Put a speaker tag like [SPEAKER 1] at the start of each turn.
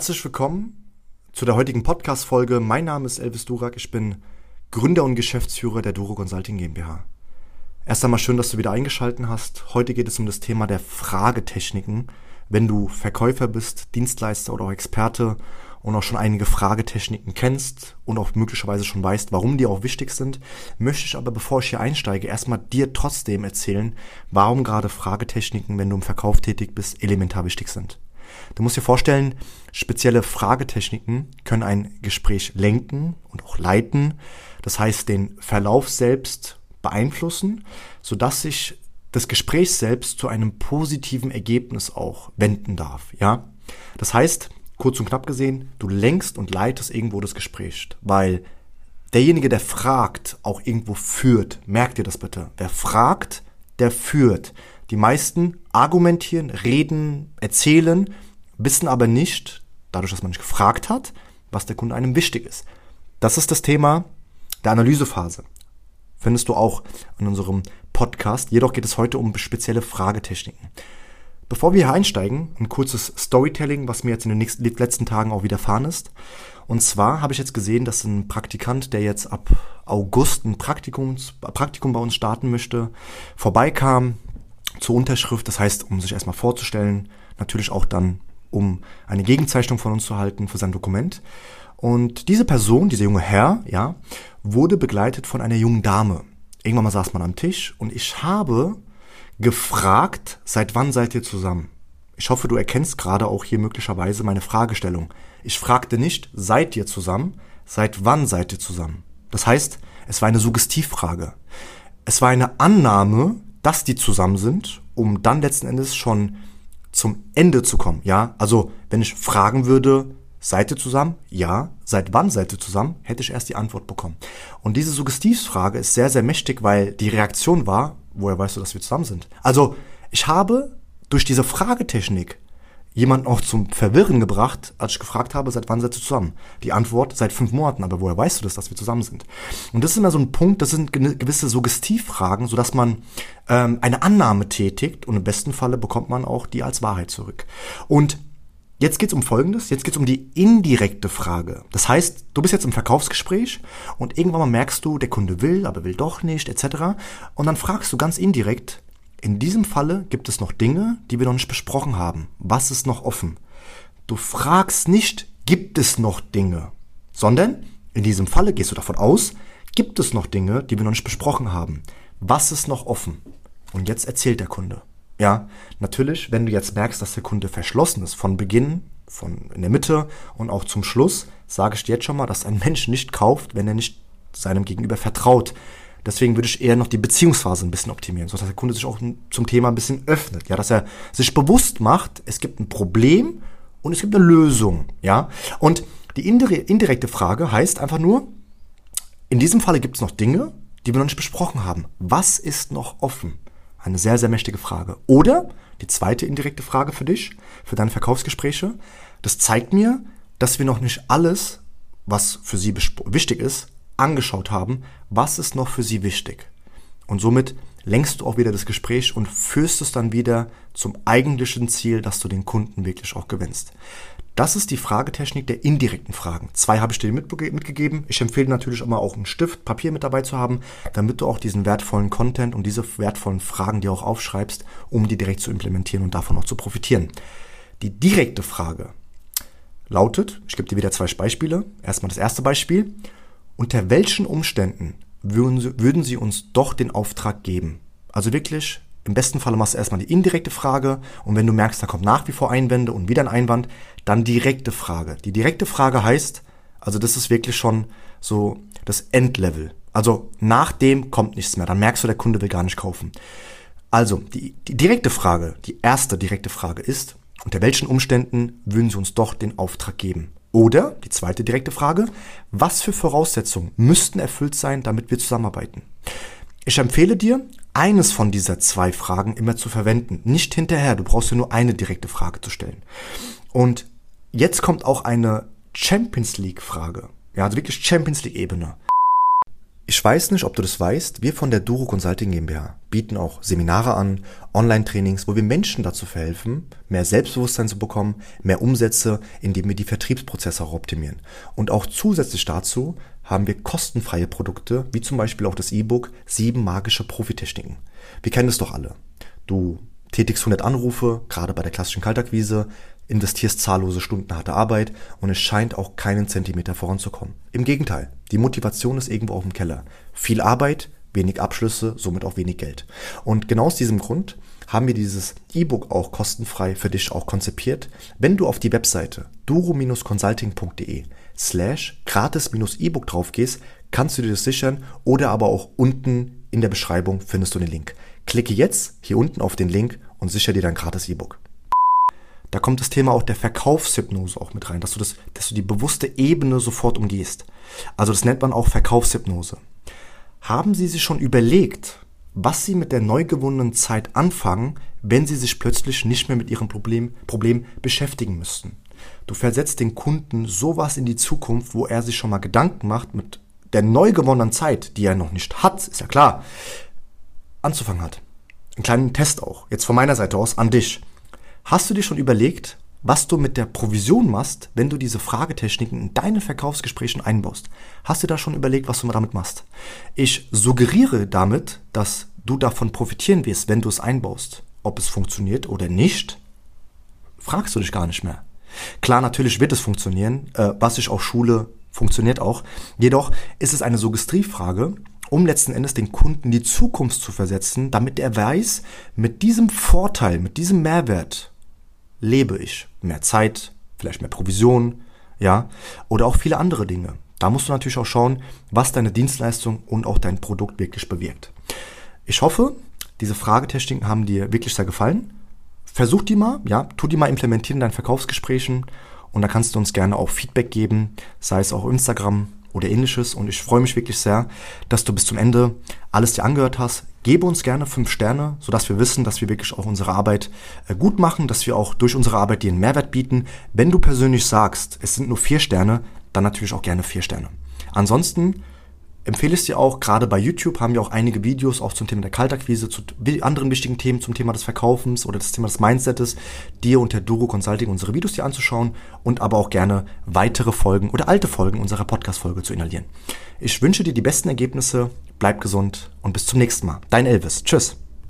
[SPEAKER 1] Herzlich willkommen zu der heutigen Podcast-Folge. Mein Name ist Elvis Durak. Ich bin Gründer und Geschäftsführer der Duro Consulting GmbH. Erst einmal schön, dass du wieder eingeschaltet hast. Heute geht es um das Thema der Fragetechniken. Wenn du Verkäufer bist, Dienstleister oder auch Experte und auch schon einige Fragetechniken kennst und auch möglicherweise schon weißt, warum die auch wichtig sind, möchte ich aber, bevor ich hier einsteige, erstmal dir trotzdem erzählen, warum gerade Fragetechniken, wenn du im Verkauf tätig bist, elementar wichtig sind. Du musst dir vorstellen, spezielle Fragetechniken können ein Gespräch lenken und auch leiten. Das heißt, den Verlauf selbst beeinflussen, sodass sich das Gespräch selbst zu einem positiven Ergebnis auch wenden darf, ja? Das heißt, kurz und knapp gesehen, du lenkst und leitest irgendwo das Gespräch, weil derjenige, der fragt, auch irgendwo führt. Merkt ihr das bitte? Wer fragt, der führt. Die meisten argumentieren, reden, erzählen, wissen aber nicht, dadurch, dass man nicht gefragt hat, was der Kunde einem wichtig ist. Das ist das Thema der Analysephase. Findest du auch in unserem Podcast. Jedoch geht es heute um spezielle Fragetechniken. Bevor wir hier einsteigen, ein kurzes Storytelling, was mir jetzt in den nächsten, letzten Tagen auch widerfahren ist. Und zwar habe ich jetzt gesehen, dass ein Praktikant, der jetzt ab August ein Praktikums, Praktikum bei uns starten möchte, vorbeikam zur Unterschrift. Das heißt, um sich erstmal vorzustellen, natürlich auch dann um eine Gegenzeichnung von uns zu halten für sein Dokument. Und diese Person, dieser junge Herr, ja, wurde begleitet von einer jungen Dame. Irgendwann mal saß man am Tisch und ich habe gefragt, seit wann seid ihr zusammen? Ich hoffe, du erkennst gerade auch hier möglicherweise meine Fragestellung. Ich fragte nicht, seid ihr zusammen, seit wann seid ihr zusammen? Das heißt, es war eine Suggestivfrage. Es war eine Annahme, dass die zusammen sind, um dann letzten Endes schon zum Ende zu kommen. Ja, also wenn ich fragen würde, seid ihr zusammen? Ja. Seit wann seid ihr zusammen? Hätte ich erst die Antwort bekommen. Und diese Suggestivfrage ist sehr, sehr mächtig, weil die Reaktion war, woher weißt du, dass wir zusammen sind? Also ich habe durch diese Fragetechnik jemanden auch zum Verwirren gebracht, als ich gefragt habe, seit wann seid ihr zusammen? Die Antwort, seit fünf Monaten, aber woher weißt du das, dass wir zusammen sind? Und das ist immer so ein Punkt, das sind gewisse Suggestivfragen, sodass man ähm, eine Annahme tätigt und im besten Falle bekommt man auch die als Wahrheit zurück. Und Jetzt geht's um Folgendes, jetzt geht's um die indirekte Frage. Das heißt, du bist jetzt im Verkaufsgespräch und irgendwann mal merkst du, der Kunde will, aber will doch nicht, etc. Und dann fragst du ganz indirekt, in diesem Falle gibt es noch Dinge, die wir noch nicht besprochen haben. Was ist noch offen? Du fragst nicht, gibt es noch Dinge, sondern in diesem Falle gehst du davon aus, gibt es noch Dinge, die wir noch nicht besprochen haben. Was ist noch offen? Und jetzt erzählt der Kunde. Ja, natürlich, wenn du jetzt merkst, dass der Kunde verschlossen ist, von Beginn, von in der Mitte und auch zum Schluss, sage ich dir jetzt schon mal, dass ein Mensch nicht kauft, wenn er nicht seinem Gegenüber vertraut. Deswegen würde ich eher noch die Beziehungsphase ein bisschen optimieren, sodass der Kunde sich auch zum Thema ein bisschen öffnet. Ja, dass er sich bewusst macht, es gibt ein Problem und es gibt eine Lösung. Ja, und die indirekte Frage heißt einfach nur, in diesem Falle gibt es noch Dinge, die wir noch nicht besprochen haben. Was ist noch offen? Eine sehr, sehr mächtige Frage. Oder die zweite indirekte Frage für dich, für deine Verkaufsgespräche. Das zeigt mir, dass wir noch nicht alles, was für sie wichtig ist, angeschaut haben, was ist noch für sie wichtig. Und somit lenkst du auch wieder das Gespräch und führst es dann wieder zum eigentlichen Ziel, dass du den Kunden wirklich auch gewinnst. Das ist die Fragetechnik der indirekten Fragen. Zwei habe ich dir mitgegeben. Ich empfehle natürlich immer auch einen Stift, Papier mit dabei zu haben, damit du auch diesen wertvollen Content und diese wertvollen Fragen dir auch aufschreibst, um die direkt zu implementieren und davon auch zu profitieren. Die direkte Frage lautet, ich gebe dir wieder zwei Beispiele. Erstmal das erste Beispiel. Unter welchen Umständen würden Sie, würden Sie uns doch den Auftrag geben? Also wirklich, im besten Falle machst du erstmal die indirekte Frage und wenn du merkst, da kommt nach wie vor Einwände und wieder ein Einwand, dann direkte Frage. Die direkte Frage heißt, also das ist wirklich schon so das Endlevel. Also nach dem kommt nichts mehr. Dann merkst du, der Kunde will gar nicht kaufen. Also die, die direkte Frage, die erste direkte Frage ist, unter welchen Umständen würden Sie uns doch den Auftrag geben? Oder die zweite direkte Frage, was für Voraussetzungen müssten erfüllt sein, damit wir zusammenarbeiten? Ich empfehle dir, eines von dieser zwei Fragen immer zu verwenden. Nicht hinterher, du brauchst ja nur eine direkte Frage zu stellen. Und jetzt kommt auch eine Champions League Frage. Ja, also wirklich Champions League Ebene. Ich weiß nicht, ob du das weißt, wir von der Duro Consulting GmbH bieten auch Seminare an, Online-Trainings, wo wir Menschen dazu verhelfen, mehr Selbstbewusstsein zu bekommen, mehr Umsätze, indem wir die Vertriebsprozesse auch optimieren. Und auch zusätzlich dazu haben wir kostenfreie Produkte, wie zum Beispiel auch das E-Book Sieben magische Profitechniken. Wir kennen es doch alle. Du tätigst 100 Anrufe, gerade bei der klassischen Kaltakquise, investierst zahllose Stunden harte Arbeit und es scheint auch keinen Zentimeter voranzukommen. Im Gegenteil, die Motivation ist irgendwo auf dem Keller. Viel Arbeit, wenig Abschlüsse, somit auch wenig Geld. Und genau aus diesem Grund haben wir dieses E-Book auch kostenfrei für dich auch konzipiert. Wenn du auf die Webseite duro-consulting.de slash gratis-E-Book drauf gehst, kannst du dir das sichern oder aber auch unten in der Beschreibung findest du den Link. Klicke jetzt hier unten auf den Link und sichere dir dein gratis E-Book. Da kommt das Thema auch der Verkaufshypnose auch mit rein, dass du das, dass du die bewusste Ebene sofort umgehst. Also das nennt man auch Verkaufshypnose. Haben Sie sich schon überlegt, was Sie mit der neu gewonnenen Zeit anfangen, wenn Sie sich plötzlich nicht mehr mit Ihrem Problem, Problem beschäftigen müssten? Du versetzt den Kunden sowas in die Zukunft, wo er sich schon mal Gedanken macht mit der neu gewonnenen Zeit, die er noch nicht hat, ist ja klar, anzufangen hat. Einen kleinen Test auch, jetzt von meiner Seite aus an dich. Hast du dir schon überlegt, was du mit der Provision machst, wenn du diese Fragetechniken in deine Verkaufsgespräche einbaust? Hast du da schon überlegt, was du damit machst? Ich suggeriere damit, dass du davon profitieren wirst, wenn du es einbaust. Ob es funktioniert oder nicht, fragst du dich gar nicht mehr. Klar, natürlich wird es funktionieren, äh, was ich auch schule, funktioniert auch. Jedoch ist es eine Suggestivfrage, um letzten Endes den Kunden die Zukunft zu versetzen, damit er weiß, mit diesem Vorteil, mit diesem Mehrwert lebe ich. Mehr Zeit, vielleicht mehr Provision, ja, oder auch viele andere Dinge. Da musst du natürlich auch schauen, was deine Dienstleistung und auch dein Produkt wirklich bewirkt. Ich hoffe, diese Fragetechniken haben dir wirklich sehr gefallen. Versuch die mal, ja, tu die mal implementieren in deinen Verkaufsgesprächen und da kannst du uns gerne auch Feedback geben, sei es auch Instagram oder ähnliches. Und ich freue mich wirklich sehr, dass du bis zum Ende alles dir angehört hast. Gebe uns gerne fünf Sterne, sodass wir wissen, dass wir wirklich auch unsere Arbeit äh, gut machen, dass wir auch durch unsere Arbeit dir einen Mehrwert bieten. Wenn du persönlich sagst, es sind nur vier Sterne, dann natürlich auch gerne vier Sterne. Ansonsten empfehle ich dir auch, gerade bei YouTube haben wir auch einige Videos auch zum Thema der Kaltakquise, zu anderen wichtigen Themen zum Thema des Verkaufens oder das Thema des Mindsets, dir unter Duro Consulting unsere Videos dir anzuschauen und aber auch gerne weitere Folgen oder alte Folgen unserer Podcast-Folge zu inhalieren. Ich wünsche dir die besten Ergebnisse, bleib gesund und bis zum nächsten Mal. Dein Elvis. Tschüss.